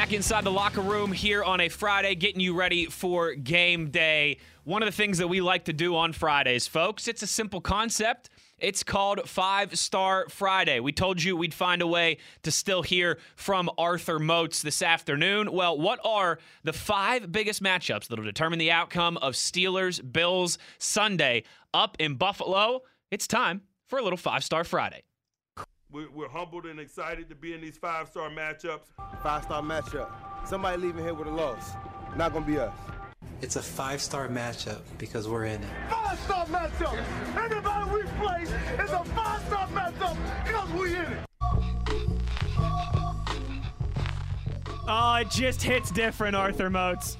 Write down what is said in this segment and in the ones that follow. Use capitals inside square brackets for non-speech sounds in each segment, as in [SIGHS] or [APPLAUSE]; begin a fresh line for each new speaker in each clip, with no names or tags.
Back inside the locker room here on a Friday, getting you ready for game day. One of the things that we like to do on Fridays, folks, it's a simple concept. It's called Five Star Friday. We told you we'd find a way to still hear from Arthur Moats this afternoon. Well, what are the five biggest matchups that'll determine the outcome of Steelers Bills Sunday up in Buffalo? It's time for a little Five Star Friday.
We're, we're humbled and excited to be in these five star matchups.
Five star matchup. Somebody leaving here with a loss. Not gonna be us.
It's a five star matchup because we're in it.
Five star matchup. Anybody we play is a five star matchup because we in it.
Oh, it just hits different, Arthur Moats.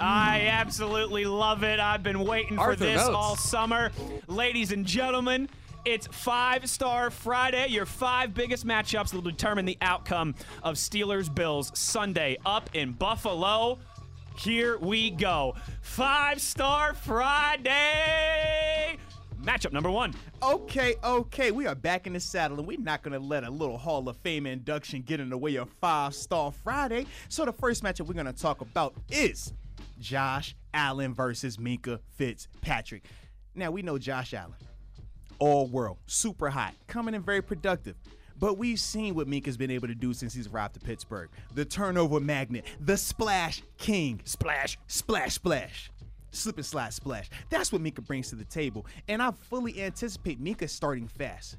I absolutely love it. I've been waiting for
Arthur
this
Moats.
all summer. Ladies and gentlemen, it's Five Star Friday, your five biggest matchups will determine the outcome of Steelers Bills Sunday up in Buffalo. Here we go. Five Star Friday. Matchup number one.
Okay, okay, we are back in the saddle, and we're not gonna let a little Hall of Fame induction get in the way of Five Star Friday. So the first matchup we're gonna talk about is Josh Allen versus Minkah Fitzpatrick. Now we know Josh Allen, all world, super hot, coming in very productive. But we've seen what Minkah's been able to do since he's arrived to Pittsburgh. The turnover magnet, the splash king. Splash, splash, splash. Slip and slide splash. That's what Minkah brings to the table. And I fully anticipate Minkah starting fast.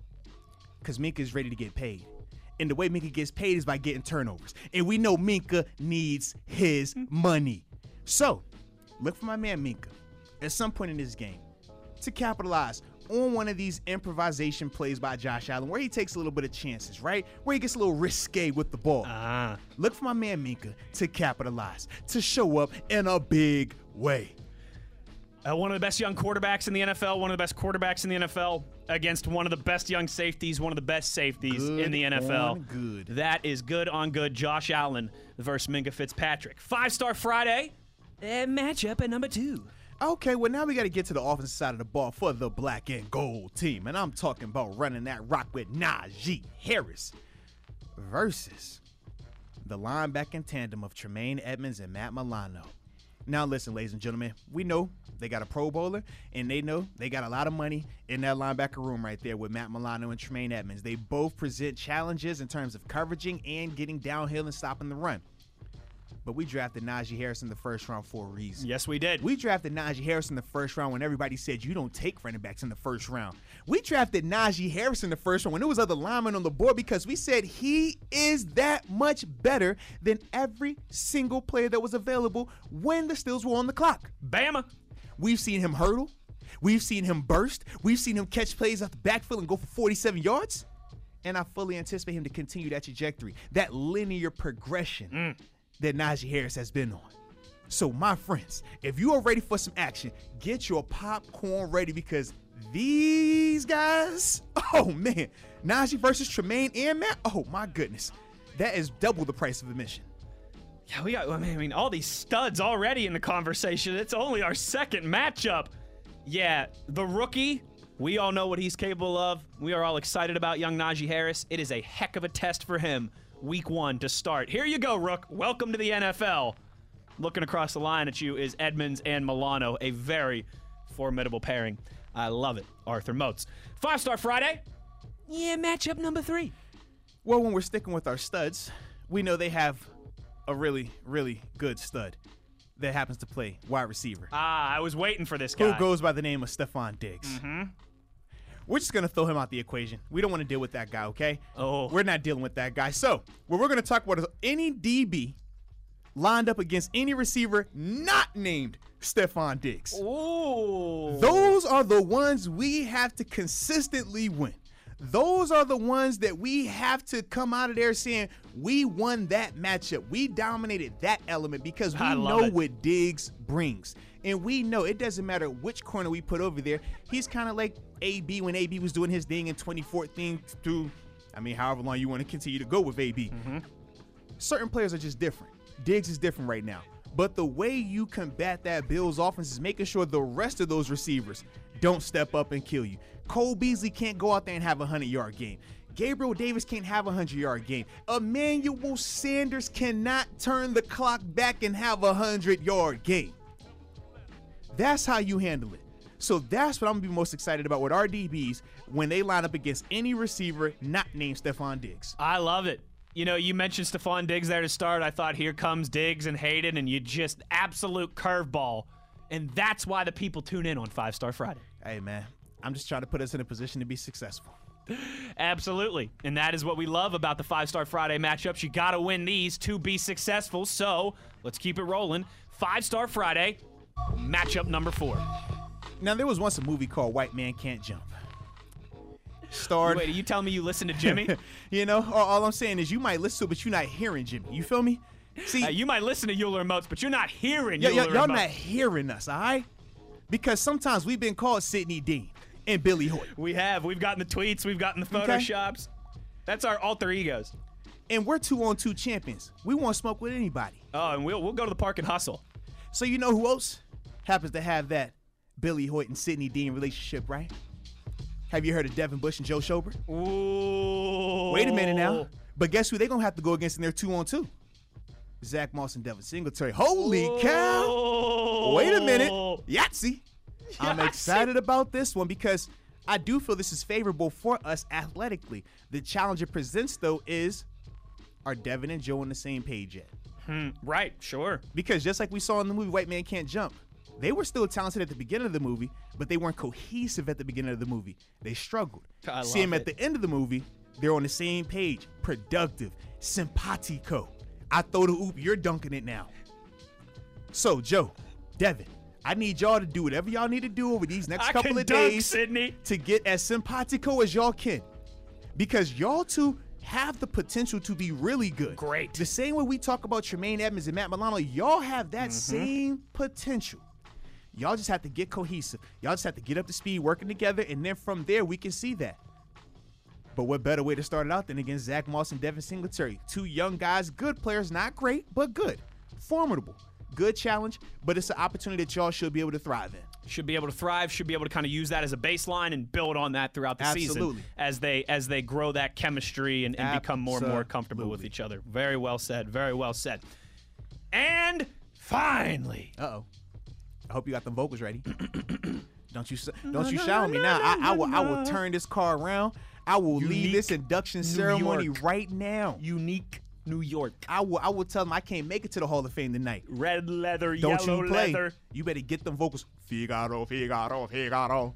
Because Minkah is ready to get paid. And the way Minkah gets paid is by getting turnovers. And we know Minkah needs his money. So, look for my man Minkah at some point in this game to capitalize on one of these improvisation plays by Josh Allen where he takes a little bit of chances, right? Where he gets a little risque with the ball.
Ah.
Look for my man Minkah to capitalize, to show up in a big way.
Uh, one of the best young quarterbacks in the NFL, one of the best quarterbacks in the NFL against one of the best young safeties, one of the best safeties
Good
in the NFL.
on good.
That is good on good. Josh Allen versus Minkah Fitzpatrick. Five Star Friday uh, matchup at number two.
Okay, well now we got to get to the offensive side of the ball for the black and gold team, and I'm talking about running that rock with Najee Harris versus the linebacking tandem of Tremaine Edmunds and Matt Milano. Now listen, ladies and gentlemen, we know they got a Pro Bowler, and they know they got a lot of money in that linebacker room right there with Matt Milano and Tremaine Edmunds. They both present challenges in terms of coveraging and getting downhill and stopping the run. But we drafted Najee Harris in the first round for a reason.
Yes, we did.
We drafted Najee Harris in the first round when everybody said you don't take running backs in the first round. We drafted Najee Harris in the first round when there was other linemen on the board because we said he is that much better than every single player that was available when the Steelers were on the clock.
Bama.
We've seen him hurdle. We've seen him burst. We've seen him catch plays off the backfield and go for 47 yards. And I fully anticipate him to continue that trajectory, that linear progression mm. That Najee Harris has been on. So, my friends, if you are ready for some action, get your popcorn ready because these guys, [LAUGHS] oh man, Najee versus Tremaine and Matt, oh my goodness, that is double the price of admission.
Yeah, we got, I mean, I mean, all these studs already in the conversation. It's only our second matchup. Yeah, the rookie, we all know what he's capable of. We are all excited about young Najee Harris. It is a heck of a test for him, week one to start. Here you go, Rook. Welcome to the NFL. Looking across the line at you is Edmunds and Milano, a very formidable pairing. I love it. Arthur Moats. Five Star Friday. Yeah, matchup number three.
Well, when we're sticking with our studs, we know they have a really, really good stud that happens to play wide receiver.
Ah, I was waiting for this guy.
who goes by the name of Stefon Diggs. Mm-hmm. We're just gonna throw him out the equation. We don't want to deal with that guy, okay?
Oh.
we're not dealing with that guy. So, what we're gonna talk about is any DB lined up against any receiver not named Stefon Diggs.
Ooh.
Those are the ones we have to consistently win. Those are the ones that we have to come out of there saying we won that matchup. We dominated that element because we know
it.
what Diggs brings. And we know it doesn't matter which corner we put over there. He's kind of like AB when AB was doing his thing in 2014 through, I mean, however long you want to continue to go with AB. Mm-hmm. Certain players are just different. Diggs is different right now. But the way you combat that Bills offense is making sure the rest of those receivers don't step up and kill you. Cole Beasley can't go out there and have a 100 yard game. Gabriel Davis can't have a 100 yard game. Emmanuel Sanders cannot turn the clock back and have a 100 yard game. That's how you handle it. So that's what I'm gonna be most excited about with our DBs when they line up against any receiver not named Stefon Diggs.
I love it. You know, you mentioned Stefon Diggs there to start. I thought here comes Diggs and Hayden, and you just absolute curveball. And that's why the people tune in on Five Star Friday.
Hey man, I'm just trying to put us in a position to be successful. [LAUGHS]
Absolutely. And that is what we love about the Five Star Friday matchups. You got to win these to be successful. So let's keep it rolling. Five Star Friday, matchup number four.
Now there was once a movie called White Man Can't Jump. Starred
Wait, are you telling me you listen to Jimmy? [LAUGHS]
you know, all, all I'm saying is you might listen to it, but you're not hearing Jimmy. You feel me? See,
Uh, you might listen to Euler Motes, but you're not hearing
y- y- y'all not hearing us, all right? Because sometimes we've been called Sidney Deane and Billy Hoyt.
We have. We've gotten the tweets. We've gotten the
Okay.
photoshops. That's our alter egos.
And we're two on two champions. We won't smoke with anybody.
Oh, and we'll we'll go to the park and hustle.
So you know who else happens to have that Billy Hoyt and Sidney Deane relationship, right? Have you heard of Devin Bush and Joe Schobert?
Ooh.
Wait a minute now. But guess who they're gonna have to go against in their two on two? Zach Moss and Devin Singletary. Holy cow!
Oh.
Wait a minute. Yahtzee. I'm excited about this one because I do feel this is favorable for us athletically. The challenge it presents though is are Devin and Joe on the same page yet?
Hmm, right, sure.
Because just like we saw in the movie White Man Can't Jump, they were still talented at the beginning of the movie, but they weren't cohesive at the beginning of the movie. They struggled.
I
See them at the end of the movie, they're on the same page, productive, simpatico. I throw the oop, you're dunking it now. So, Joe, Devin, I need y'all to do whatever y'all need to do over these next
I
couple of
dunk,
days
Sidney.
to get as simpatico as y'all can. Because y'all two have the potential to be really good.
Great.
The same way we talk about Tremaine Edmunds and Matt Milano, y'all have that
Mm-hmm.
same potential. Y'all just have to get cohesive. Y'all just have to get up to speed, working together, and then from there we can see that. But what better way to start it out than against Zach Moss and Devin Singletary? Two young guys, good players, not great, but good. Formidable. Good challenge, but it's an opportunity that y'all should be able to thrive in.
Should be able to thrive. Should be able to kind of use that as a baseline and build on that throughout the
Absolutely.
season as they as they grow that chemistry and, and become more and more comfortable with each other. Very well said. Very well said. And finally,
Uh oh. I hope you got the vocals ready. [COUGHS] don't you don't you shout at me now. I, I will I will turn this car around. I will lead this induction
New
ceremony
York.
right now.
unique New York.
I will I will tell them I can't make it to the Hall of Fame tonight.
Red leather,
Don't
yellow
you play.
leather.
You better get them vocals. Figaro, Figaro, Figaro.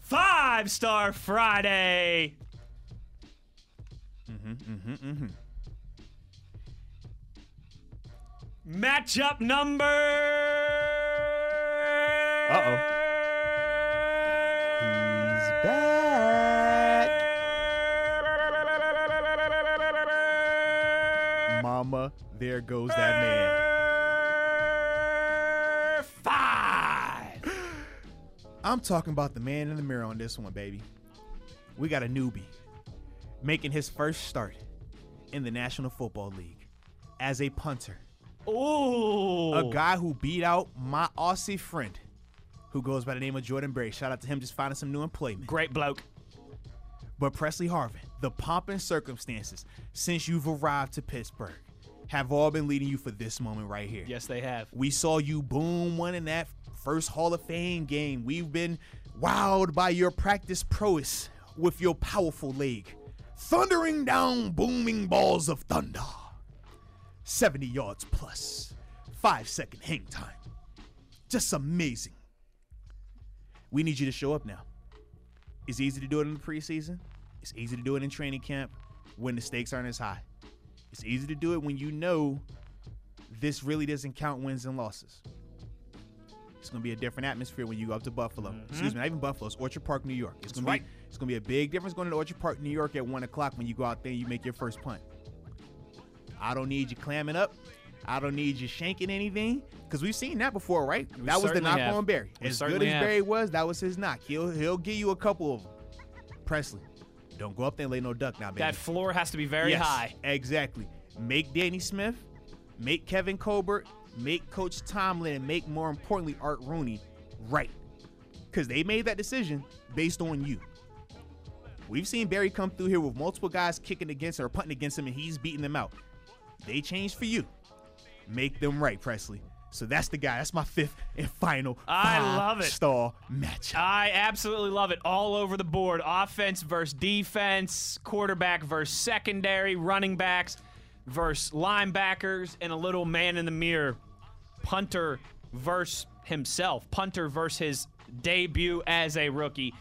Five Star Friday.
Mm-hmm,
Matchup number.
Uh-oh. He's back. Mama, there goes that man.
Five.
I'm talking about the man in the mirror on this one, baby. We got a newbie making his first start in the National Football League as a punter.
Ooh.
A guy who beat out my Aussie friend who goes by the name of Jordan Berry. Shout out to him just finding some new employment.
Great bloke.
But Pressley Harvin, the pomp and circumstances since you've arrived to Pittsburgh have all been leading you for this moment right here.
Yes, they have.
We saw you boom one in that first Hall of Fame game. We've been wowed by your practice prowess with your powerful leg. Thundering down booming balls of thunder. 70 yards. Five second hang time. Just amazing. We need you to show up now. It's easy to do it in the preseason. It's easy to do it in training camp when the stakes aren't as high. It's easy to do it when you know this really doesn't count wins and losses. It's gonna be a different atmosphere when you go up to Buffalo. Mm-hmm. Excuse me, not even Buffalo. It's Orchard Park, New York. It's gonna
right.
be it's gonna be a big difference going to Orchard Park, New York at one o'clock when you go out there and you make your first punt. I don't need you clamming up. I don't need you shanking anything because we've seen that before, right? that was the knock
have.
on Berry.
We
as good as
have.
Berry was, that was his knock. He'll he'll give you a couple of them. Pressley, don't go up there and lay no duck now, baby.
That floor has to be very
Yes,
high.
Exactly. Make Danny Smith, make Kevin Colbert, make Coach Tomlin, and make more importantly Art Rooney right. Because they made that decision based on you. We've seen Berry come through here with multiple guys kicking against or punting against him, and he's beating them out. They changed for you. Make them right, Pressley. So that's the guy. That's my fifth and final.
I love it.
Star matchup.
I absolutely love it. All over the board. Offense versus defense, quarterback versus secondary, running backs versus linebackers, and a little man in the mirror. Punter versus himself. Punter versus his debut as a rookie.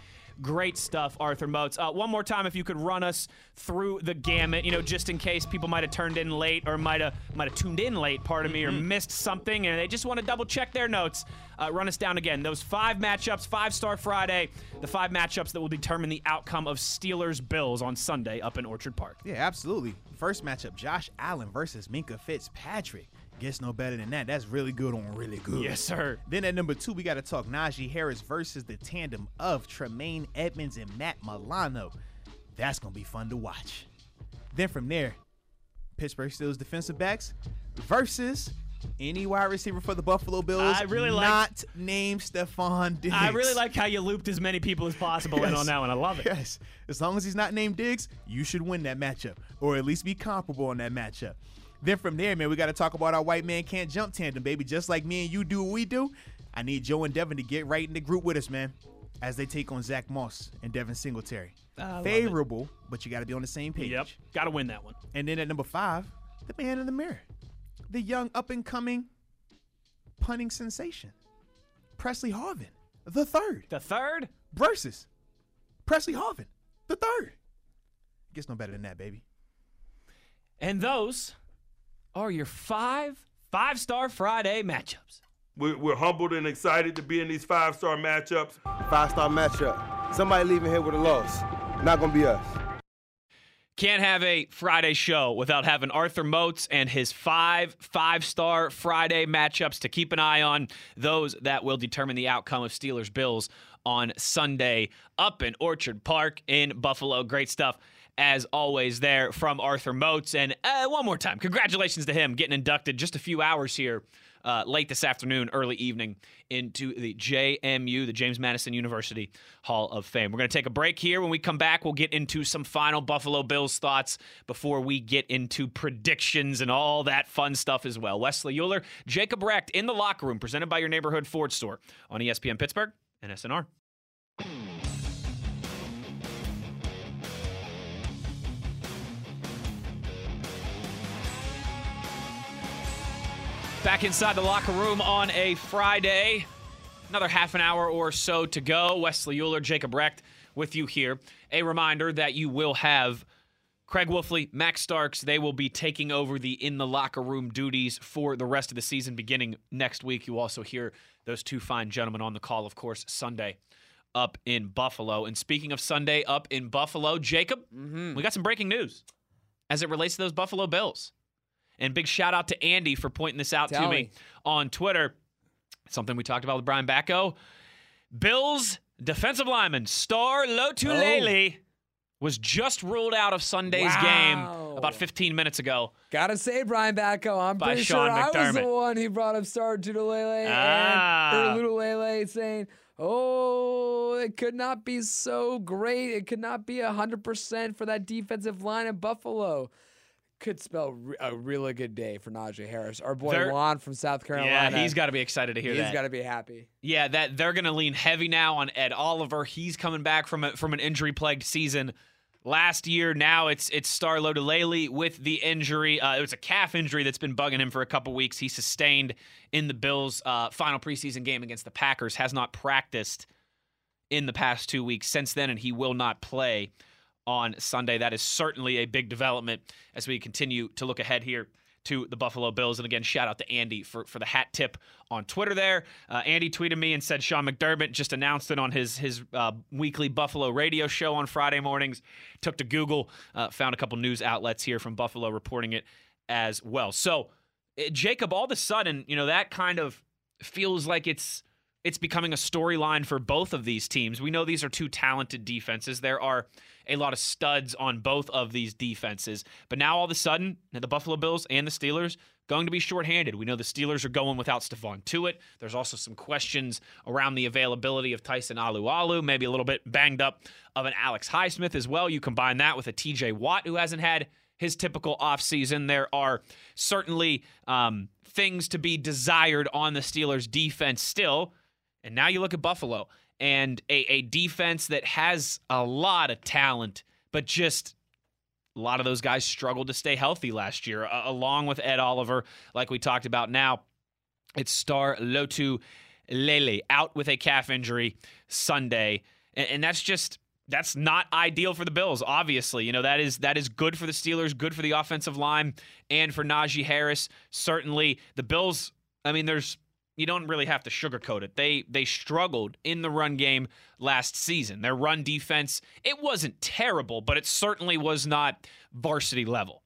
Great stuff, Arthur Moats. Uh, one more time, if you could run us through the gamut, you know, just in case people might have turned in late or might have might have tuned in late, pardon me, or missed something, and they just want to double check their notes. Uh, run us down again. Those five matchups, Five Star Friday, the five matchups that will determine the outcome of Steelers Bills on Sunday up in Orchard Park.
Yeah, absolutely. First matchup, Josh Allen versus Minkah Fitzpatrick. Gets no better than that. That's really good on really good.
Yes, sir.
Then at number two, we got to talk Najee Harris versus the tandem of Tremaine Edmunds and Matt Milano. That's going to be fun to watch. Then from there, Pittsburgh Steelers defensive backs versus any wide receiver for the Buffalo Bills.
I really like-
not named Stefon Diggs.
I really like how you looped as many people as possible in on that one. I love it.
Yes. As long as he's not named Diggs, you should win that matchup, or at least be comparable in that matchup. Then from there, man, we got to talk about our white man can't jump tandem, baby. Just like me and you do what we do, I need Joe and Devin to get right in the group with us, man, as they take on Zach Moss and Devin Singletary.
it.
Favorable, but you got to be on the same page.
Yep. Got to win that one.
And then at number five, the man in the mirror, the young up and coming punting sensation, Pressley Harvin, the third
The third?
versus Pressley Harvin, the third. Gets no better than that, baby.
And those are your five Five Star Friday matchups.
We're, we're humbled and excited to be in these five star matchups.
Five star matchup. Somebody leaving here with a loss. Not gonna be us.
Can't have a Friday show without having Arthur Moats and his five five star Friday matchups to keep an eye on. Those that will determine the outcome of Steelers Bills on Sunday up in Orchard Park in Buffalo. Great stuff. As always, there from Arthur Moats. And uh, one more time, congratulations to him getting inducted just a few hours here uh, late this afternoon, early evening, into the JMU, the James Madison University Hall of Fame. We're going to take a break here. When we come back, we'll get into some final Buffalo Bills thoughts before we get into predictions and all that fun stuff as well. Wesley Euler, Jacob Recht in the locker room, presented by your neighborhood Ford store on ESPN Pittsburgh and SNR. Back inside the locker room on a Friday. Another half an hour or so to go. Wesley Euler, Jacob Recht with you here. A reminder that you will have Craig Wolfley, Max Starks. They will be taking over the in the locker room duties for the rest of the season beginning next week. You also hear those two fine gentlemen on the call, of course, Sunday up in Buffalo. And speaking of Sunday up in Buffalo, Jacob, mm-hmm. we got some breaking news as it relates to those Buffalo Bills. And big shout out to Andy for pointing this out
Tell
to me on Twitter. Something we talked about with Brian Bacco. Bills defensive lineman Star Lotulelei was just ruled out of Sunday's
Wow.
game about 15 minutes ago.
Gotta say, Brian Bacco, I'm pretty
Sean
sure I was the one who brought up Star Lotulelei
Ah.
and or saying, "Oh, it could not be so great. It could not be hundred percent for that defensive line in Buffalo." Could spell re- a really good day for Najee Harris, our boy
They're-
Juan from South Carolina.
Yeah, he's got to be excited to hear
He's
that.
He's got to be happy.
Yeah, that they're going to lean heavy now on Ed Oliver. He's coming back from a, from an injury plagued season last year. Now it's it's Star Lotulelei with the injury. Uh, it was a calf injury that's been bugging him for a couple weeks. He sustained in the Bills' uh, final preseason game against the Packers. Has not practiced in the past two weeks since then, and he will not play on Sunday. That is certainly a big development as we continue to look ahead here to the Buffalo Bills. And again, shout out to Andy for, for the hat tip on Twitter there. Uh, Andy tweeted me and said Sean McDermott just announced it on his, his uh, weekly Buffalo radio show on Friday mornings. Took to Google, uh, found a couple news outlets here from Buffalo reporting it as well. So, eh, Jacob, all of a sudden, you know, that kind of feels like it's it's becoming a storyline for both of these teams. We know these are two talented defenses. There are a lot of studs on both of these defenses. But now all of a sudden, the Buffalo Bills and the Steelers going to be shorthanded. We know the Steelers are going without Stephon Tuitt. There's also some questions around the availability of Tyson Alualu, maybe a little bit banged up of an Alex Highsmith as well. You combine that with a TJ Watt who hasn't had his typical offseason. There are certainly um, things to be desired on the Steelers defense still. And now you look at Buffalo and a, a defense that has a lot of talent, but just a lot of those guys struggled to stay healthy last year, uh, along with Ed Oliver, like we talked about. Now, it's Star Lotu Lele out with a calf injury Sunday, and, and that's just that's not ideal for the Bills. Obviously, you know that is that is good for the Steelers, good for the offensive line, and for Najee Harris. Certainly, the Bills. I mean, there's you don't really have to sugarcoat it. They they struggled in the run game last season. Their run defense, it wasn't terrible, but it certainly was not varsity level.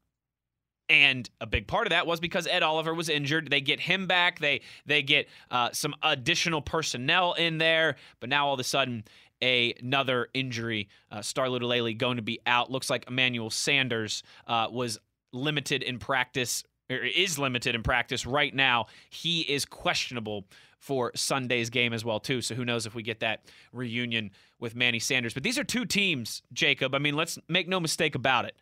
And a big part of that was because Ed Oliver was injured. They get him back. They they get uh, some additional personnel in there. But now all of a sudden, a, another injury. Uh, Star Lotulelei going to be out. Looks like Emmanuel Sanders uh, was limited in practice or is limited in practice right now. He is questionable for Sunday's game as well too. So who knows if we get that reunion with Manny Sanders. But these are two teams, Jacob. I mean, let's make no mistake about it.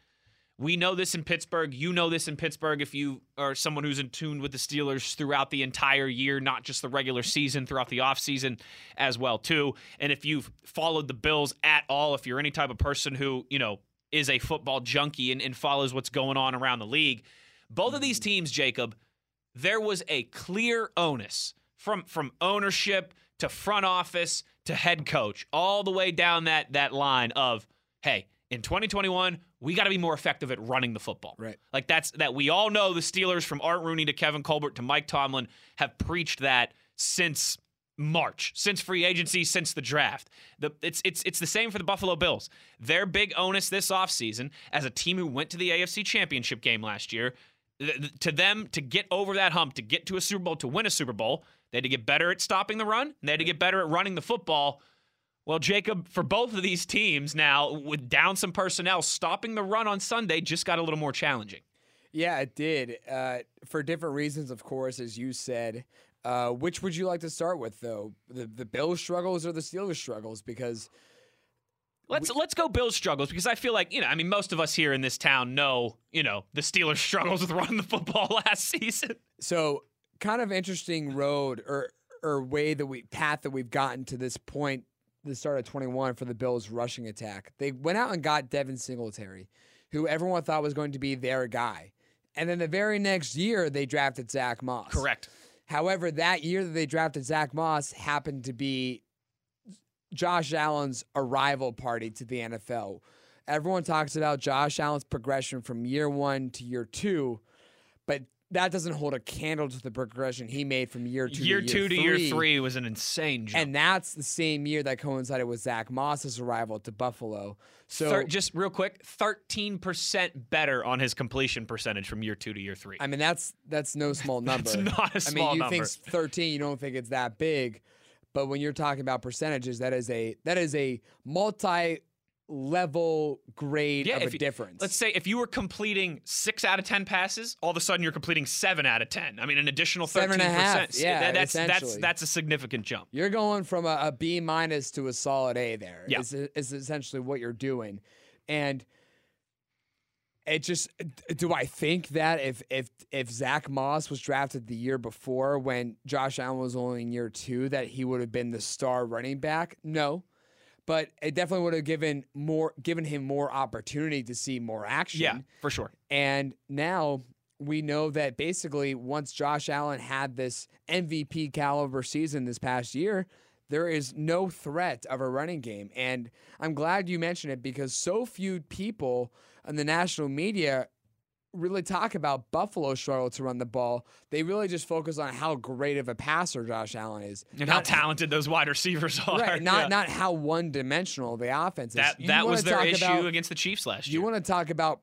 We know this in Pittsburgh. You know this in Pittsburgh if you are someone who's in tune with the Steelers throughout the entire year, not just the regular season, throughout the offseason as well too. And if you've followed the Bills at all, if you're any type of person who, you know, is a football junkie and, and follows what's going on around the league, both of these teams, Jacob, there was a clear onus from from ownership to front office to head coach, all the way down that that line of, hey, in 2021, we got to be more effective at running the football.
Right.
Like that's that we all know the Steelers from Art Rooney to Kevin Colbert to Mike Tomlin have preached that since March, since free agency, since the draft. The, it's it's it's the same for the Buffalo Bills. Their big onus this offseason as a team who went to the AFC Championship game last year, to them to get over that hump, to get to a Super Bowl, to win a Super Bowl, they had to get better at stopping the run, and they had to get better at running the football. Well, Jacob, for both of these teams now, with down some personnel, stopping the run on Sunday just got a little more challenging.
Yeah, it did. Uh, for different reasons, of course, as you said. Uh, which would you like to start with, though? The the Bills struggles or the Steelers struggles? Because
Let's let's go Bills struggles because I feel like you know I mean most of us here in this town know you know the Steelers [LAUGHS] struggles with running the football [LAUGHS] last season.
so kind of interesting road or or way that we path that we've gotten to this point, the start of 21 for the Bills rushing attack. They went out and got Devin Singletary, who everyone thought was going to be their guy, and then the very next year they drafted Zach Moss.
Correct.
However, that year that they drafted Zach Moss happened to be Josh Allen's arrival party to the NFL. Everyone talks about Josh Allen's progression from year one to year two, but that doesn't hold a candle to the progression he made from year two
year
to
two
year
to
three.
year three was an insane jump.
And that's the same year that coincided with Zach Moss's arrival to Buffalo. So
Thir- just real quick, thirteen percent better on his completion percentage from year two to year three.
I mean, that's that's no small [LAUGHS] number.
That's not a
I
small I
mean, you
number.
think 13, you don't think it's that big, but when you're talking about percentages, that is a that is a multi-level grade of a
you-
difference.
Let's say if you were completing six out of ten passes, all of a sudden you're completing seven out of ten. I mean, an additional thirteen
and a half,
percent.
yeah,
that's that's
essentially.
that's a significant jump.
You're going from a, a B minus to a solid A there.
Yeah.
Is, is essentially what you're doing. And it just do I think that if if if Zach Moss was drafted the year before when Josh Allen was only in year two, that he would have been the star running back? No. But it definitely would have given more given him more opportunity to see more action.
Yeah, for sure.
And now we know that basically once Josh Allen had this MVP caliber season this past year, there is no threat of a running game. And I'm glad you mentioned it because so few people in the national media really talk about Buffalo struggle to run the ball. They really just focus on how great of a passer Josh Allen is.
And how talented those wide receivers are.
Right, not
Yeah.
not how one dimensional the offense is.
that
You
that was their issue
about-
against the Chiefs last year.
you want to talk about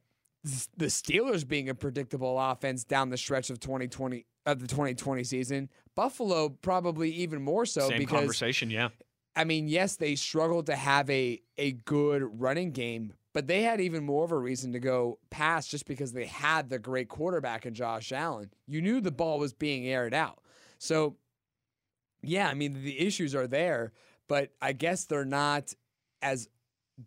the Steelers being a predictable offense down the stretch of 2020 of the 2020 season. Buffalo probably even more so
Same
because
conversation, yeah.
I mean, yes, they struggled to have a a good running game, but they had even more of a reason to go pass just because they had the great quarterback in Josh Allen. You knew the ball was being aired out. So, yeah, I mean, the issues are there, but I guess they're not as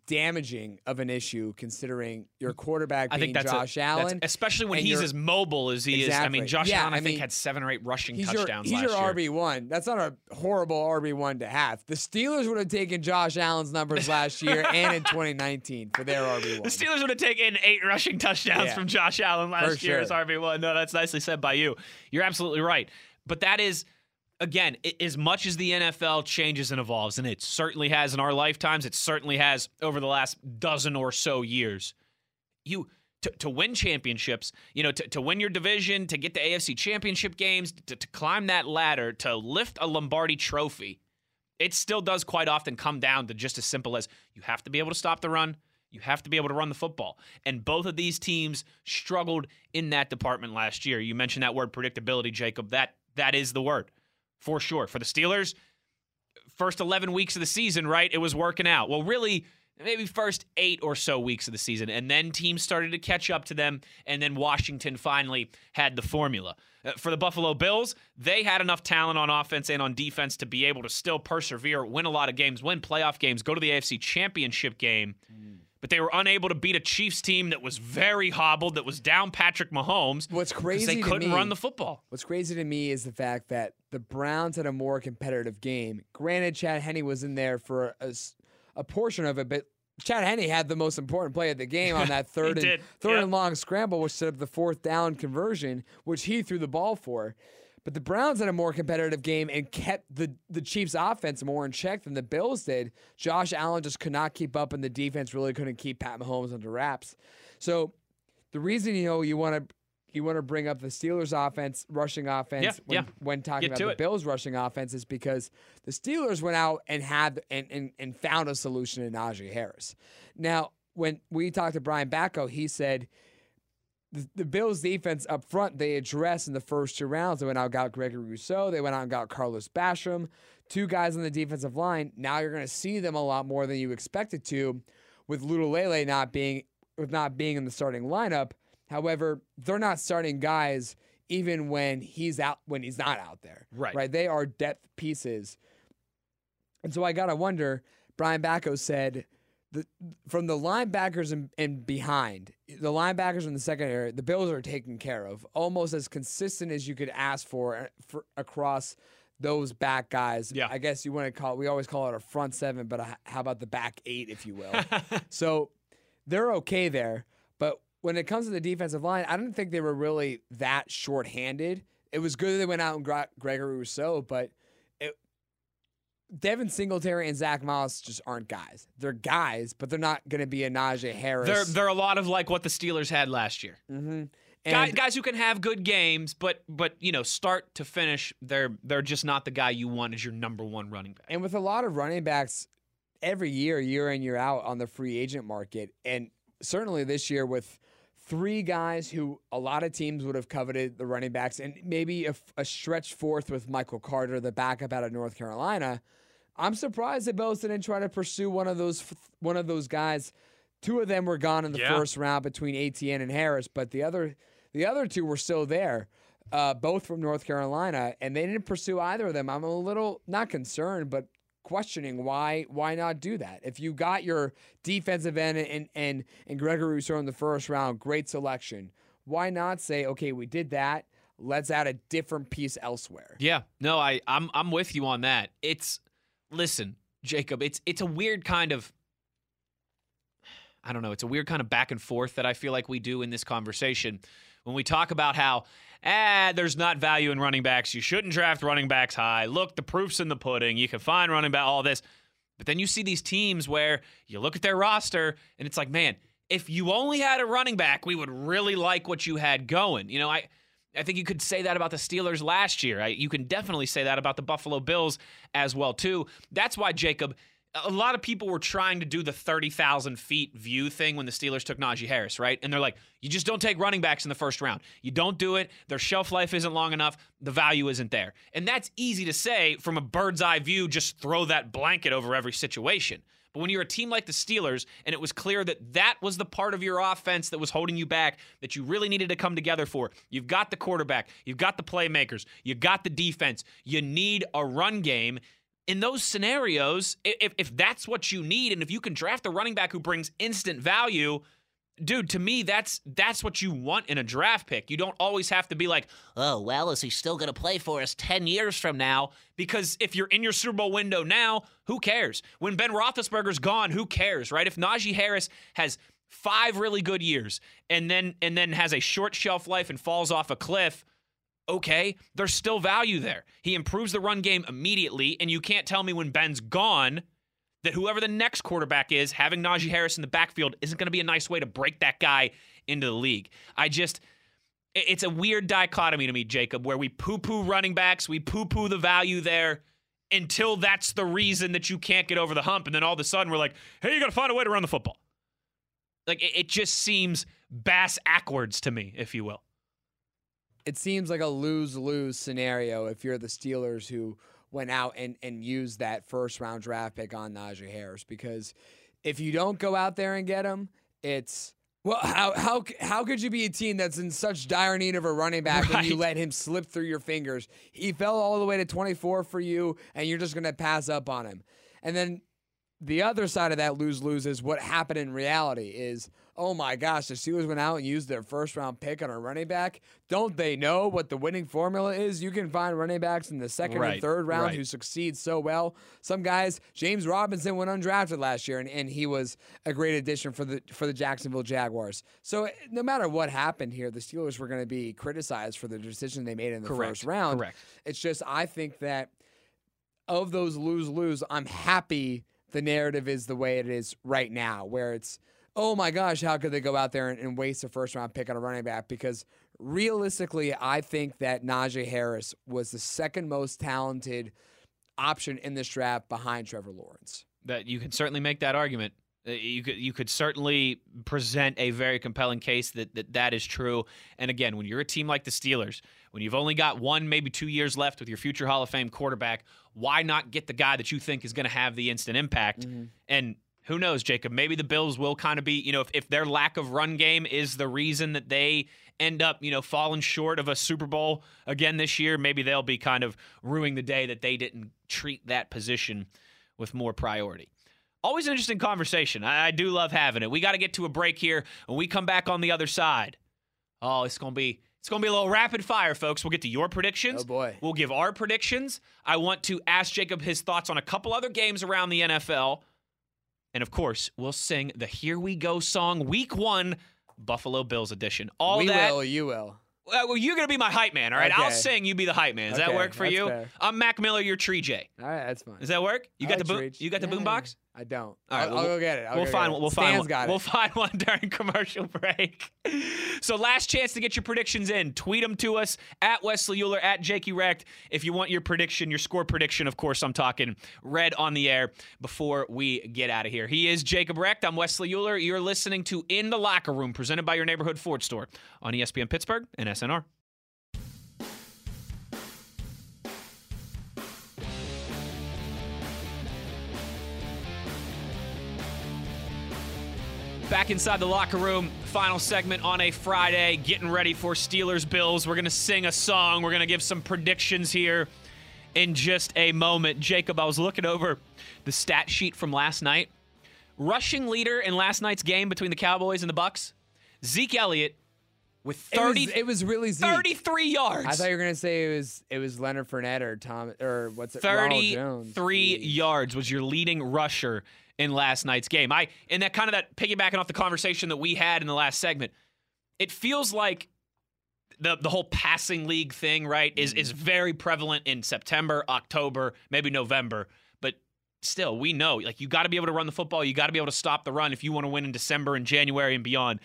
damaging of an issue considering your quarterback
I
being
a-
Josh
that's-
Allen.
especially when he's as mobile as he is. I mean, Josh
Yeah,
Allen, I,
I
think, had seven or eight rushing
He's
touchdowns
your, he's
last
your
year.
RB one. That's not a horrible RB one to have. The Steelers would have taken Josh Allen's numbers last year [LAUGHS] and in 2019 for their RB one. The.
Steelers would have taken eight rushing touchdowns
Yeah.
from Josh Allen last
For
year as. RB1. No, that's nicely said by you. You're absolutely right. But that is, again, as much as the NFL changes and evolves, and it certainly has in our lifetimes, it certainly has over the last dozen or so years, you. To, to win championships, you know, to, to win your division, to get the AFC championship games, to, to climb that ladder, to lift a Lombardi trophy, it still does quite often come down to just as simple as you have to be able to stop the run. You have to be able to run the football. And both of these teams struggled in that department last year. You mentioned that word predictability, Jacob. That that is the word for sure. For the Steelers, first 11 weeks of the season, right? It was working out. Well, really, maybe first eight or so weeks of the season. And then teams started to catch up to them. And then Washington finally had the formula. Uh, for the Buffalo Bills, they had enough talent on offense and on defense to be able to still persevere, win a lot of games, win playoff games, go to the AFC championship game. But they were unable to beat a Chiefs team that was very hobbled, that was down Patrick Mahomes.
What's crazy is
They
to
couldn't
me-
run the football.
What's crazy to me is the fact that the Browns had a more competitive game. Granted, Chad Henne was in there for a portion of it, but Chad Henne had the most important play of the game on [LAUGHS] that third and
did.
third
Yep.
and long scramble, which set up the fourth down conversion, which he threw the ball for. But the Browns had a more competitive game and kept the, the Chiefs' offense more in check than the Bills did. Josh Allen just could not keep up, and the defense really couldn't keep Pat Mahomes under wraps. So the reason you know you want to you want to bring up the Steelers' offense, rushing offense,
Yeah,
when,
yeah.
when talking
Get
about the
it.
Bills' rushing offense, is because the Steelers went out and had and, and and found a solution in Najee Harris. Now, when we talked to Brian Backo, he said the, the Bills defense up front they addressed in the first two rounds. They went out and got Gregory Rousseau. They went out and got Carlos Basham, two guys on the defensive line. Now you're going to see them a lot more than you expected to, with Lotulelei not being with not being in the starting lineup. However, they're not starting guys even when he's out when he's not out there.
Right.
Right. They are depth pieces. And so I gotta wonder. Brian Backo said the from the linebackers and, and behind, the linebackers in the secondary, the Bills are taken care of, almost as consistent as you could ask for, uh, for across those back guys.
Yeah.
I guess you want to call. it, We always call it a front seven, but a, how about the back eight, if you will? [LAUGHS] so they're okay there. But when it comes to the defensive line, I don't think they were really that short-handed. It was good that they went out and got Gregory Rousseau, but Devin Singletary and Zach Moss just aren't guys. They're guys, but they're not going to be a Najee Harris.
They're they're a lot of like what the Steelers had last year.
mm-hmm.
Guy, guys who can have good games, but but you know, start to finish, they're they're just not the guy you want as your number one running back.
And with a lot of running backs every year, year in, year out on the free agent market, and certainly this year with three guys who a lot of teams would have coveted the running backs, and maybe a, a stretch fourth with Michael Carter, the backup out of North Carolina. I'm surprised that Bills didn't try to pursue one of those one of those guys. Two of them were gone in the
Yeah.
first round between Etienne and Harris, but the other the other two were still there, uh, both from North Carolina, and they didn't pursue either of them. I'm a little not concerned, but questioning why why not do that? If you got your defensive end and and and Gregory Rousseau in the first round, great selection. Why not say, okay, we did that. Let's add a different piece elsewhere.
Yeah, no, I I'm I'm with you on that. It's listen, Jacob, it's it's a weird kind of I don't know, it's a weird kind of back and forth that I feel like we do in this conversation when we talk about how ah, there's not value in running backs. You shouldn't draft running backs high. Look, the proof's in the pudding. You can find running back all this. But then you see these teams where you look at their roster and it's like, man, if you only had a running back, we would really like what you had going. You know, I I think you could say that about the Steelers last year. I, you can definitely say that about the Buffalo Bills as well too. That's why Jacob, a lot of people were trying to do the 30,000 feet view thing when the Steelers took Najee Harris, right? And they're like, you just don't take running backs in the first round. You don't do it. Their shelf life isn't long enough. The value isn't there. And that's easy to say from a bird's eye view, just throw that blanket over every situation. But when you're a team like the Steelers, and it was clear that that was the part of your offense that was holding you back, that you really needed to come together for, you've got the quarterback, you've got the playmakers, you got the defense, you need a run game in those scenarios, if, if that's what you need, and if you can draft a running back who brings instant value, dude, to me, that's that's what you want in a draft pick. You don't always have to be like, oh, well, is he still going to play for us 10 years from now? Because if you're in your Super Bowl window now, who cares? When Ben Roethlisberger's gone, who cares, right? If Najee Harris has five really good years and then and then has a short shelf life and falls off a cliff, okay, there's still value there. He improves the run game immediately, and you can't tell me when Ben's gone that whoever the next quarterback is, having Najee Harris in the backfield isn't going to be a nice way to break that guy into the league. I just. It's a weird dichotomy to me, Jacob, where we poo poo running backs, we poo poo the value there until that's the reason that you can't get over the hump. And then all of a sudden we're like, hey, you got to find a way to run the football. Like, it, it just seems bass ackwards to me, if you will
it seems like a lose lose scenario if you're the Steelers who went out and, and used that first round draft pick on Najee Harris because if you don't go out there and get him, it's well, how how how could you be a team that's in such dire need of a running back right. when you let him slip through your fingers? He fell all the way to 24 for you, and you're just going to pass up on him. And then the other side of that lose lose is what happened in reality is oh my gosh, the Steelers went out and used their first round pick on a running back. Don't they know what the winning formula is? You can find running backs in the second
right,
and third round
right.
who succeed so well. Some guys, James Robinson went undrafted last year and, and he was a great addition for the for the Jacksonville Jaguars. So eh, no matter what happened here, the Steelers were going to be criticized for the decision they made in the
Correct.
first round.
Correct.
It's just I think that of those lose lose, I'm happy the narrative is the way it is right now, where it's, oh my gosh, how could they go out there and, and waste a first round pick on a running back? Because realistically, I think that Najee Harris was the second most talented option in this draft behind Trevor Lawrence.
That you can certainly make that argument. Uh, you could you could certainly present a very compelling case that, that that is true. And again, when you're a team like the Steelers, when you've only got one, maybe two years left with your future Hall of Fame quarterback, why not get the guy that you think is going to have the instant impact?
Mm-hmm.
And who knows, Jacob? Maybe the Bills will kind of be, you know, if, if their lack of run game is the reason that they end up, you know, falling short of a Super Bowl again this year, maybe they'll be kind of ruining the day that they didn't treat that position with more priority. Always an interesting conversation. I, I do love having it. We got to get to a break here. When we come back on the other side, oh, it's going to be it's going to be a little rapid fire, folks. We'll get to your predictions.
Oh, boy.
We'll give our predictions. I want to ask Jacob his thoughts on a couple other games around the NFL. And of course, we'll sing the Here We Go song, week one, Buffalo Bills edition. All
we
that.
will, you will.
Well, you're going to be my hype man, all right? I'll sing, you be the hype man. Does that work for you?
fair.
I'm Mac Miller, you're Tree J.
All right, that's fine.
Does that work? You
I
got
like
the boom? You got the
Yeah,
boombox?
I don't.
All right,
I'll,
well,
I'll go get it. I'll
we'll find one. We'll find one.
got
We'll find [LAUGHS] one during commercial break. So last chance to get your predictions in. Tweet them to us at Wesley Euler at Jake Erect. If you want your prediction, your score prediction, of course, I'm talking red on the air before we get out of here. He is Jacob Recht. I'm Wesley Euler. You're listening to In the Locker Room, presented by your neighborhood Ford store on ESPN Pittsburgh and SNR. Back inside the locker room, final segment on a Friday, getting ready for Steelers Bills. We're going to sing a song. We're going to give some predictions here in just a moment. Jacob, I was looking over the stat sheet from last night. Rushing leader in last night's game between the Cowboys and the Bucs, Zeke Elliott with 30,
It was, it was really Zeke.
33 yards.
I thought you were gonna say it was it was Leonard Fournette or Tom or what's it? Ronald Jones.
33 yards was your leading rusher in last night's game. I and that kind of that piggybacking off the conversation that we had in the last segment. It feels like the the whole passing league thing, right, is is
Mm-hmm.
very prevalent in September, October, maybe November, but still we know like you got to be able to run the football, you got to be able to stop the run if you want to win in December and January and beyond.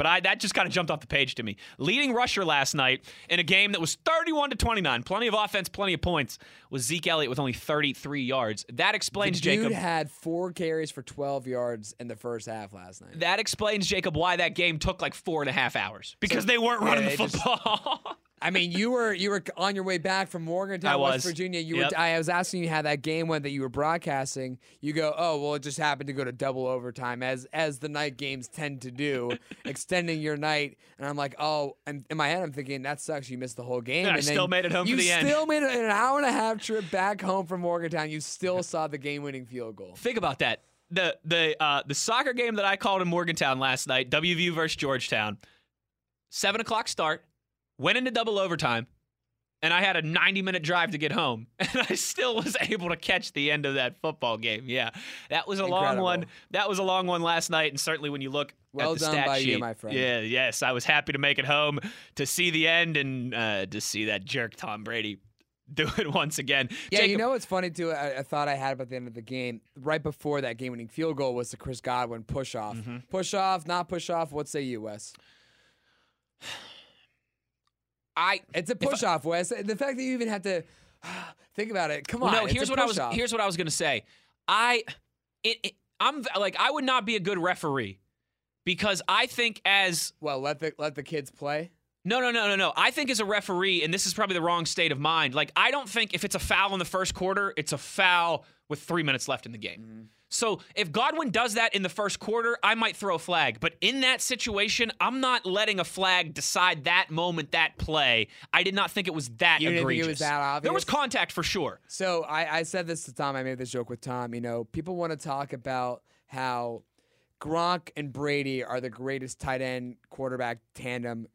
But I that just kind of jumped off the page to me. Leading rusher last night in a game that was 31 to 29, plenty of offense, plenty of points, was Zeke Elliott with only 33 yards. That
The
explains
dude
Jacob.
had four carries for 12 yards in the first half last night.
that explains Jacob why that game took like four and a half hours because they weren't
yeah,
running the
they just-
football. [LAUGHS]
I mean, you were you were on your way back from Morgantown,
I
West. Virginia. You
Yep.
were. I was asking you how that game went that you were broadcasting. You go, oh well, it just happened to go to double overtime, as as the night games tend to do, [LAUGHS] extending your night. And I'm like, oh, and in my head, I'm thinking that sucks. You missed the whole game.
I
and then
still made it home for
you
the end.
still made an hour and a half trip back home from Morgantown. You still saw the game-winning field goal.
Think about that. The the uh, the soccer game that I called in Morgantown last night, WVU versus Georgetown, seven o'clock start, went into double overtime, and I had a 90 minute drive to get home, [LAUGHS] and I still was able to catch the end of that football game. Yeah, that was a long one. That was a long one last night, and certainly when you look
Well
at the
done
stat
by
sheet,
you, my friend.
yeah, yes, I was happy to make it home to see the end and uh, to see that jerk Tom Brady [LAUGHS] do it once again.
Yeah, you know what's funny too? I, I thought I had about the end of the game. Right before that game-winning field goal was the Chris Godwin push off.
Mm-hmm.
Push off, not push off. What say you, Wes?
I
It's a push off, Wes. The fact that you even had to [SIGHS] think about it. Come on.
no, here's what I was. Here's what I was gonna say. I, it, it- I'm like I would not be a good referee because I think as
well, let the let the kids play.
no no no no no I think as a referee and this is probably the wrong state of mind. Like I don't think if it's a foul in the first quarter, it's a foul with three minutes left in the game.
Mm-hmm.
So if Godwin does that in the first quarter, I might throw a flag. But in that situation, I'm not letting a flag decide that moment, that play. I did not think it was that
You didn't think it
egregious.
was that obvious?
There was contact for sure.
So I, I said this to Tom. I made this joke with Tom. You know, people want to talk about how Gronk and Brady are the greatest tight end quarterback tandem.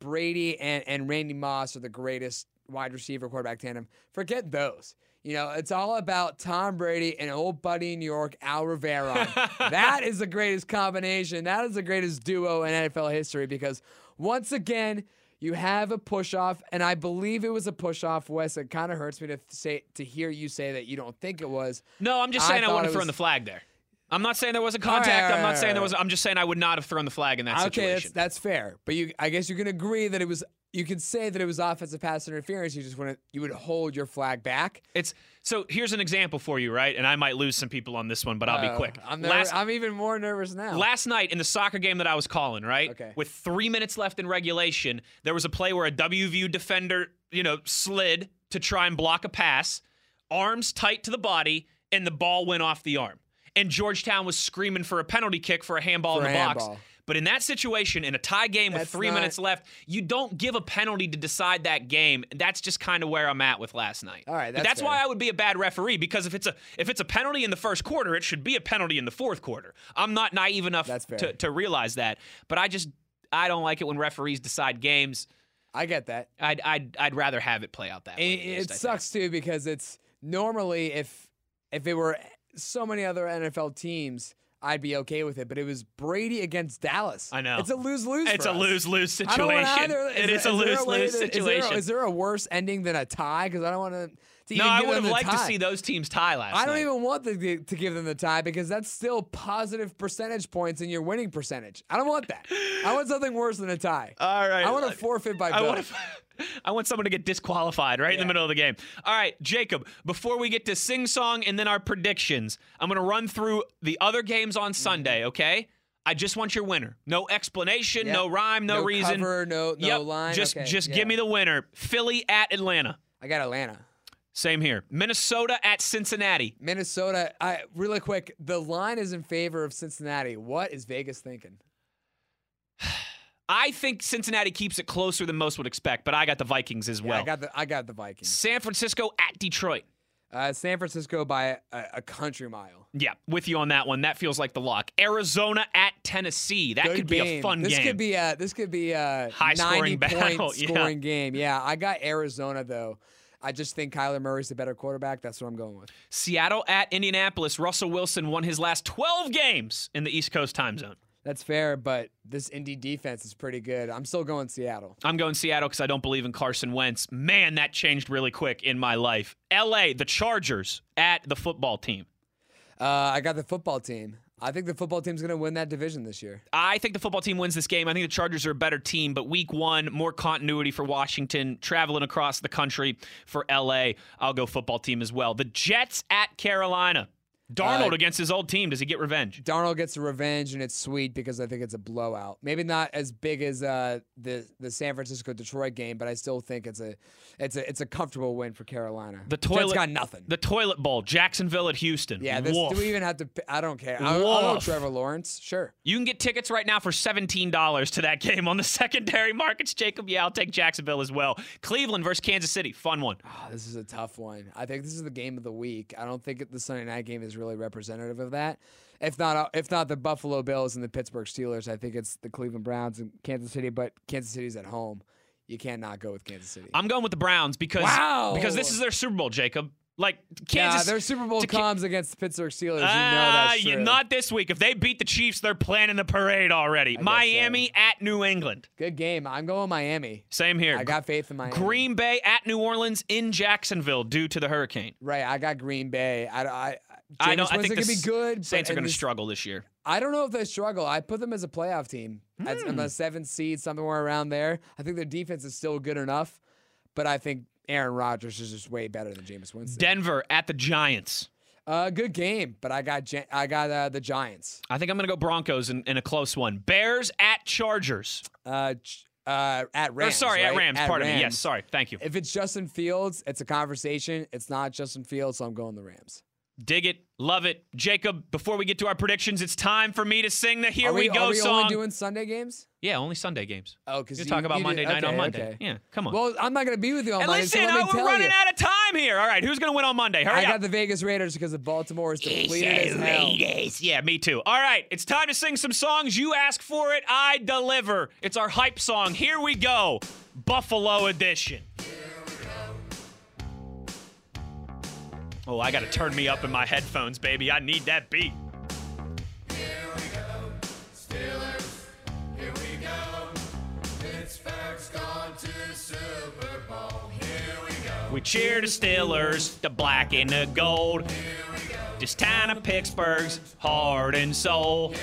Brady and, and Randy Moss are the greatest wide receiver quarterback tandem. Forget those. You know, it's all about Tom Brady and old buddy in New York, Al Riveron. [LAUGHS] that is the greatest combination. That is the greatest duo in NFL history because once again, you have a push off, and I believe it was a push off, Wes. It kind of hurts me to say to hear you say that you don't think it was.
No, I'm just saying I,
thought
wouldn't have thrown the flag there. I'm not saying there wasn't
All right,
contact. I'm not
right,
saying there was. I'm just saying I would not have thrown the flag in that situation.
Okay, that's that's fair. But you, I guess you can agree that it was. You could say that it was offensive pass interference. You just want to. You would hold your flag back.
It's so. Here's an example for you, right? And I might lose some people on this one, but I'll be
Uh,
quick.
I'm, nerv-
last,
I'm even more nervous now.
last night in the soccer game that I was calling, right?
Okay.
With three minutes left in regulation, there was a play where a WVU defender, you know, slid to try and block a pass, arms tight to the body, and the ball went off the arm. And Georgetown was screaming for a penalty kick for a handball
For
in the box.
handball.
But in that situation, in a tie game with
That's
three
not-
minutes left, you don't give a penalty to decide that game. That's just kind of where I'm at with last night.
All right, that's
that's why. I would be a bad referee because if it's a if it's a penalty in the first quarter, it should be a penalty in the fourth quarter. I'm not naive enough to, to realize that. But I just I don't like it when referees decide games.
I get that.
I'd I'd I'd rather have it play out that
It,
way. at least,
it sucks too because it's normally if if it were so many other NFL teams, I'd be okay with it. But it was Brady against Dallas.
I know.
it's a lose lose.
It's a lose lose
I don't want
situation.
either.
It is a lose lose
there-
situation.
Is there a worse ending than a tie? Because I don't want to.
No, I would have liked to see those teams tie last
I don't
night.
even want the, to give them the tie because that's still positive percentage points in your winning percentage. I don't want that. I want something worse than a tie. [LAUGHS]
All right.
I want to forfeit by
I
both.
want. [LAUGHS] I want someone to get disqualified right in the middle of the game. All right, Jacob. Before we get to sing song and then our predictions, I'm going to run through the other games on
Mm-hmm.
Sunday. Okay. I just want your winner. No explanation,
Yep.
no rhyme, no,
No
reason.
cover, no- no
Yep,
line.
Just,
Okay,
just
yeah.
give me the winner. Philly at Atlanta.
I got Atlanta.
Same here. Minnesota at Cincinnati.
Minnesota, I really quick, the line is in favor of Cincinnati. What is Vegas thinking? [SIGHS]
I think Cincinnati keeps it closer than most would expect, but I got the Vikings as
Yeah,
well.
I got the I got the Vikings.
San Francisco at Detroit.
Uh, San Francisco by a, a country mile.
Yeah, with you on that one. That feels like the lock. Arizona at Tennessee. That
Good
could be a
game.
fun
this
game.
could be a this could be a
High-scoring
90 [LAUGHS]
battle,
point
yeah.
scoring game. Yeah, I got Arizona though. I just think Kyler Murray's the better quarterback. That's what I'm going with.
Seattle at Indianapolis. Russell Wilson won his last 12 games in the East Coast time zone.
That's fair, but this Indy defense is pretty good. I'm still going Seattle.
I'm going Seattle because I don't believe in Carson Wentz. Man, that changed really quick in my life. LA, the Chargers at the football team.
Uh, I got the football team. I think the football team's going to win that division this year.
I think the football team wins this game. I think the Chargers are a better team, but week one, more continuity for Washington, traveling across the country for LA. I'll go football team as well. The Jets at Carolina. Darnold
Uh,
against his old team. Does he get revenge?
Darnold gets a revenge, and it's sweet because I think it's a blowout. Maybe not as big as uh, the the San Francisco Detroit game, but I still think it's a it's a it's a comfortable win for Carolina.
The
Jets
toilet
got nothing.
The toilet bowl. Jacksonville at Houston.
yeah, this, do we even have to? I don't care. I'll, I'll Trevor Lawrence. Sure.
You can get tickets right now for $17 to that game on the [LAUGHS] secondary markets. Jacob, yeah, I'll take Jacksonville as well. Cleveland versus Kansas City. Fun one.
Oh, this is a tough one. I think this is the game of the week. I don't think the Sunday night game is really representative of that. If not, uh, if not the Buffalo Bills and the Pittsburgh Steelers, I think it's the Cleveland Browns and Kansas City. But Kansas City's at home. You can't not go with Kansas City.
I'm going with the Browns because
Wow.
because this is their Super Bowl, Jacob. Like
yeah,
Kansas
their Super Bowl comes against the Pittsburgh Steelers. You know that's
you-
true.
not this week. If they beat the Chiefs, they're planning the parade already.
guess
Miami at New England.
Good game. I'm going Miami.
Same here.
I got faith in Miami.
Green Bay at New Orleans in Jacksonville due to the hurricane.
Right, I got Green Bay. I, I,
I don't. I think the
could be good.
Saints
but
are going to struggle this year.
I don't know if they struggle. I put them as a playoff team. As I'm
Hmm.
a seventh seed, somewhere around there. I think their defense is still good enough, but I think Aaron Rodgers is just way better than Jameis Winston.
Denver at the Giants.
uh, good game, but I got I got uh, the Giants.
I think I'm going to go Broncos in, in a close one. Bears at Chargers.
Uh, ch- uh, at
Or
Rams.
sorry, at
Rams.
Rams. Pardon me. Yes, sorry. Thank you.
If it's Justin Fields, it's a conversation. It's not Justin Fields, so I'm going the Rams.
Dig it. Love it. Jacob, before we get to our predictions, it's time for me to sing the Here
are we,
We Go
are we
song.
only doing Sunday games?
yeah, only Sunday games.
Oh, because
You talk about Monday night on Monday. Yeah, come on.
Well, I'm not going to be with you on
and
Monday,
listen,
so let me
uh, we're running
you.
out of time here. All right, who's going to win on Monday? Hurry
I
up.
got the Vegas Raiders because the Baltimore is depleted hell.
Yeah, me too. All right, it's time to sing some songs. You ask for it, I deliver. It's our hype song. Here we go. Buffalo edition. Oh, I got to turn me up in my headphones, baby. I need that beat. We cheer the Steelers, the black and the gold. Just kind of Pittsburgh's heart and soul.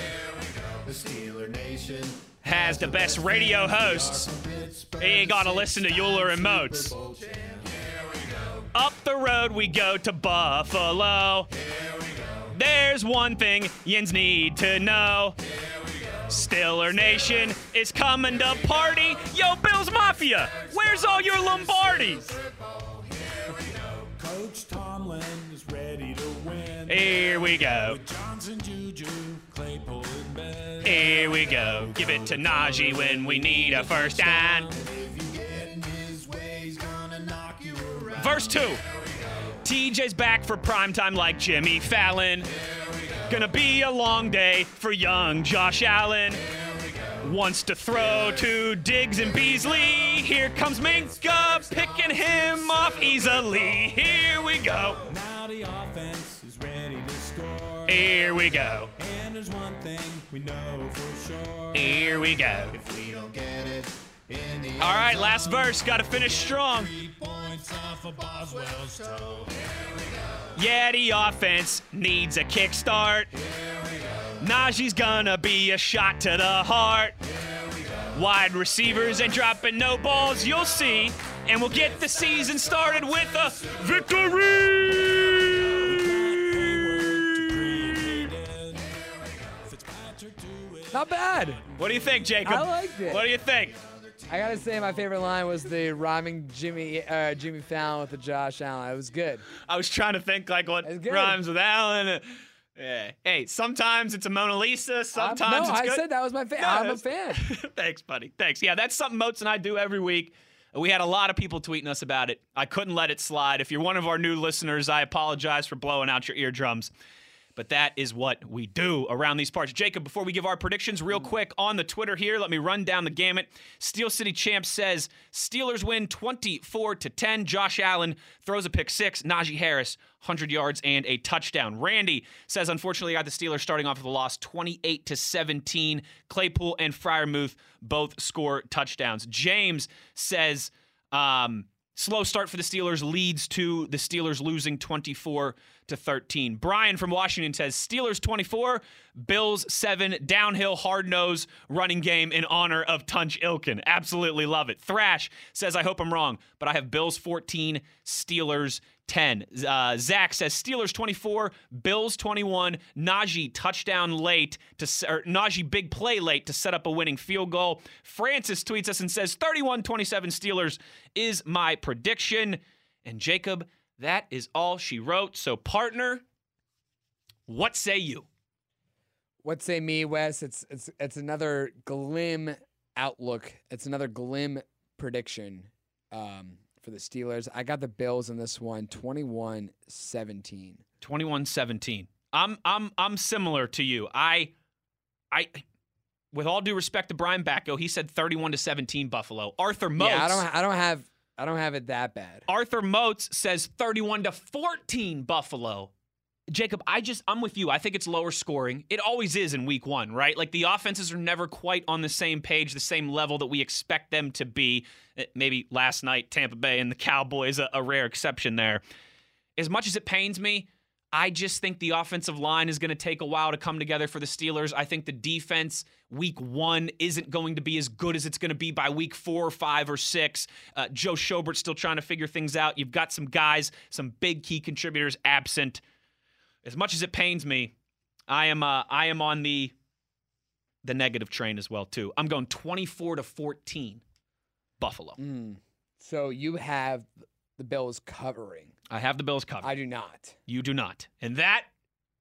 The Steeler Nation.
Has the best radio hosts. You ain't gotta listen to Uhler and Moats. Up the road we go to Buffalo. Go. There's one thing yins need to know. Stiller Nation is coming to party. Yo, Bills Mafia, where's all your Lombardis?
Coach Tomlin is ready to win.
Here we go.
Johnson, Juju, Claypool.
Here we go. Give it to Najee when we need a first down. Verse 2. TJ's back for primetime like Jimmy Fallon. Gonna be a long day for young Josh Allen. Wants to throw to Diggs and Beasley. Here comes Minkah picking him off easily. Here we go.
Now the offense is ready to score.
Here we go.
And there's one thing we know for sure.
Here we go.
If we don't get it
All right, last verse. Gotta finish strong.
three points off of Boswell's toe.
Yeah, the offense needs a kickstart. Najee's gonna be a shot to the heart. Wide receivers ain't dropping no balls, you'll see. And we'll get the season started with a victory.
To.
Not bad.
What do you think, Jacob?
I liked it.
What do you think?
I gotta say, my favorite line was the rhyming Jimmy uh, Jimmy Fallon with the Josh Allen. It was good.
I was trying to think like what rhymes with Allen. Yeah. Hey, sometimes it's a Mona Lisa,
I'm-
sometimes
no,
it's
I
good.
said that was my fan.
No,
I'm a fan. [LAUGHS]
Thanks, buddy. Thanks. Yeah, that's something Moats and I do every week. We had a lot of people tweeting us about it. I couldn't let it slide. If you're one of our new listeners, I apologize for blowing out your eardrums. But that is what we do around these parts. Jacob, before we give our predictions, real quick on the Twitter here, let me run down the gamut. Steel City Champ says Steelers win 24 to 10. Josh Allen throws a pick six. Najee Harris 100 yards and a touchdown. Randy says unfortunately got the Steelers starting off with a loss 28 to 17. Claypool and Freiermuth both score touchdowns. James says um, slow start for the Steelers leads to the Steelers losing 24 to 13. Brian from Washington says Steelers 24, Bills 7, downhill hard nose running game in honor of Tunch Ilkin. Absolutely love it. Thrash says I hope I'm wrong, but I have Bills 14, Steelers 10. Uh, Zach says Steelers 24, Bills 21. Najee touchdown late to or Najee big play late to set up a winning field goal. Francis tweets us and says 31 27 Steelers is my prediction. And Jacob, that is all she wrote. So, partner, what say you?
What say me, Wes? It's it's it's another glim outlook. It's another glim prediction um, for the Steelers. I got the Bills in this one, 21-17.
21-17. I'm I'm I'm similar to you. I I with all due respect to Brian Batko, he said 31 to 17 Buffalo. Arthur Moats
Yeah, I don't I don't have I don't have it that bad.
Arthur Moats says 31 to 14 Buffalo. Jacob, I just I'm with you. I think it's lower scoring. It always is in week 1, right? Like the offenses are never quite on the same page, the same level that we expect them to be. Eh, Maybe last night Tampa Bay and the Cowboys a, a rare exception there. As much as it pains me, I just think the offensive line is going to take a while to come together for the Steelers. I think the defense week one isn't going to be as good as it's going to be by week four or five or six. Uh, Joe Schobert's still trying to figure things out. You've got some guys, some big key contributors absent. As much as it pains me, I am uh, I am on the the negative train as well too. I'm going 24 to 14 Buffalo.
Mm. So you have the Bills covering.
I have the Bills covered.
I do not.
You do not. And that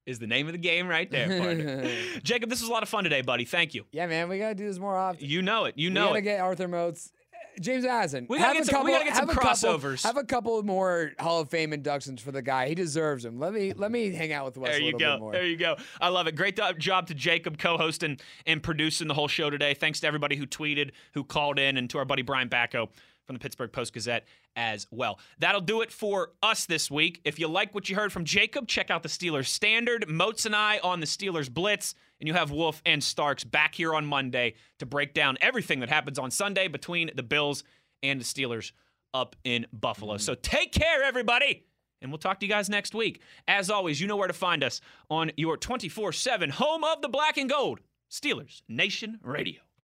is the name of the game right there, partner. [LAUGHS] Jacob, this was a lot of fun today, buddy. Thank you.
Yeah, man, we gotta do this more often.
You know it. You know we
gotta
it.
get Arthur Moats. James Madison.
We gotta
have
get
a
some-
couple,
we gotta get some
a couple-
crossovers.
have a couple more Hall of Fame inductions for the guy. He deserves them. Let me let me hang out with Wes
There
a
you
little
go.
bit more.
There you go. I love it. Great job to Jacob co-hosting and producing the whole show today. Thanks to everybody who tweeted, who called in, and to our buddy Brian Batko from the Pittsburgh Post Gazette as well. That'll do it for us this week. If you like what you heard from Jacob, check out the Steelers Standard, Moats and I on the Steelers Blitz, and you have Wolf and Starks back here on Monday to break down everything that happens on Sunday between the Bills and the Steelers up in Buffalo. Mm-hmm. So take care, everybody. And we'll talk to you guys next week. As always, you know where to find us on your 24 7 home of the black and gold, Steelers Nation Radio.